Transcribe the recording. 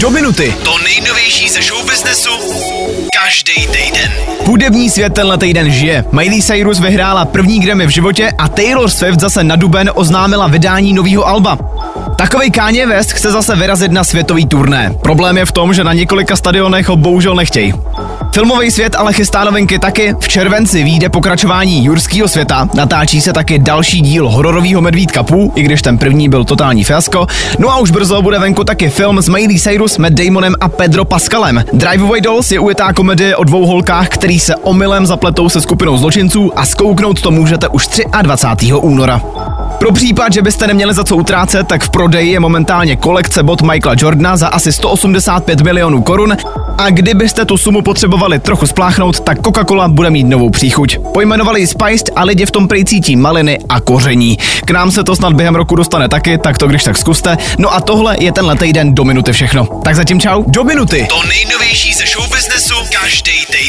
Do minuty. To nejnovější ze show businessu každý týden. Hudební svět tenhle týden žije. Miley Cyrus vyhrála první Grammy v životě a Taylor Swift zase na duben oznámila vydání nového alba. Takový Kanye West chce zase vyrazit na světový turné. Problém je v tom, že na několika stadionech ho bohužel nechtějí. Filmový svět ale chystá novinky taky. V červenci vyjde pokračování Jurského světa, natáčí se taky další díl hororového medvídka Pů, i když ten první byl totální fiasko. No a už brzo bude venku taky film s Miley Cyrus, Matt Damonem a Pedro Pascalem. Driveaway Dolls je ujetá komedie o dvou holkách, který se omylem zapletou se skupinou zločinců a skouknout to můžete už 23. února. Pro případ, že byste neměli za co utrácet, tak v prodeji je momentálně kolekce bot Michaela Jordana za asi 185 milionů korun a kdybyste tu sumu potřebovali trochu spláchnout, tak Coca-Cola bude mít novou příchuť. Pojmenovali ji Spiced a lidi v tom prej cítí maliny a koření. K nám se to snad během roku dostane taky, tak to když tak zkuste. No a tohle je tenhle týden do minuty všechno. Tak zatím čau, do minuty. To nejnovější ze show businessu každý týden.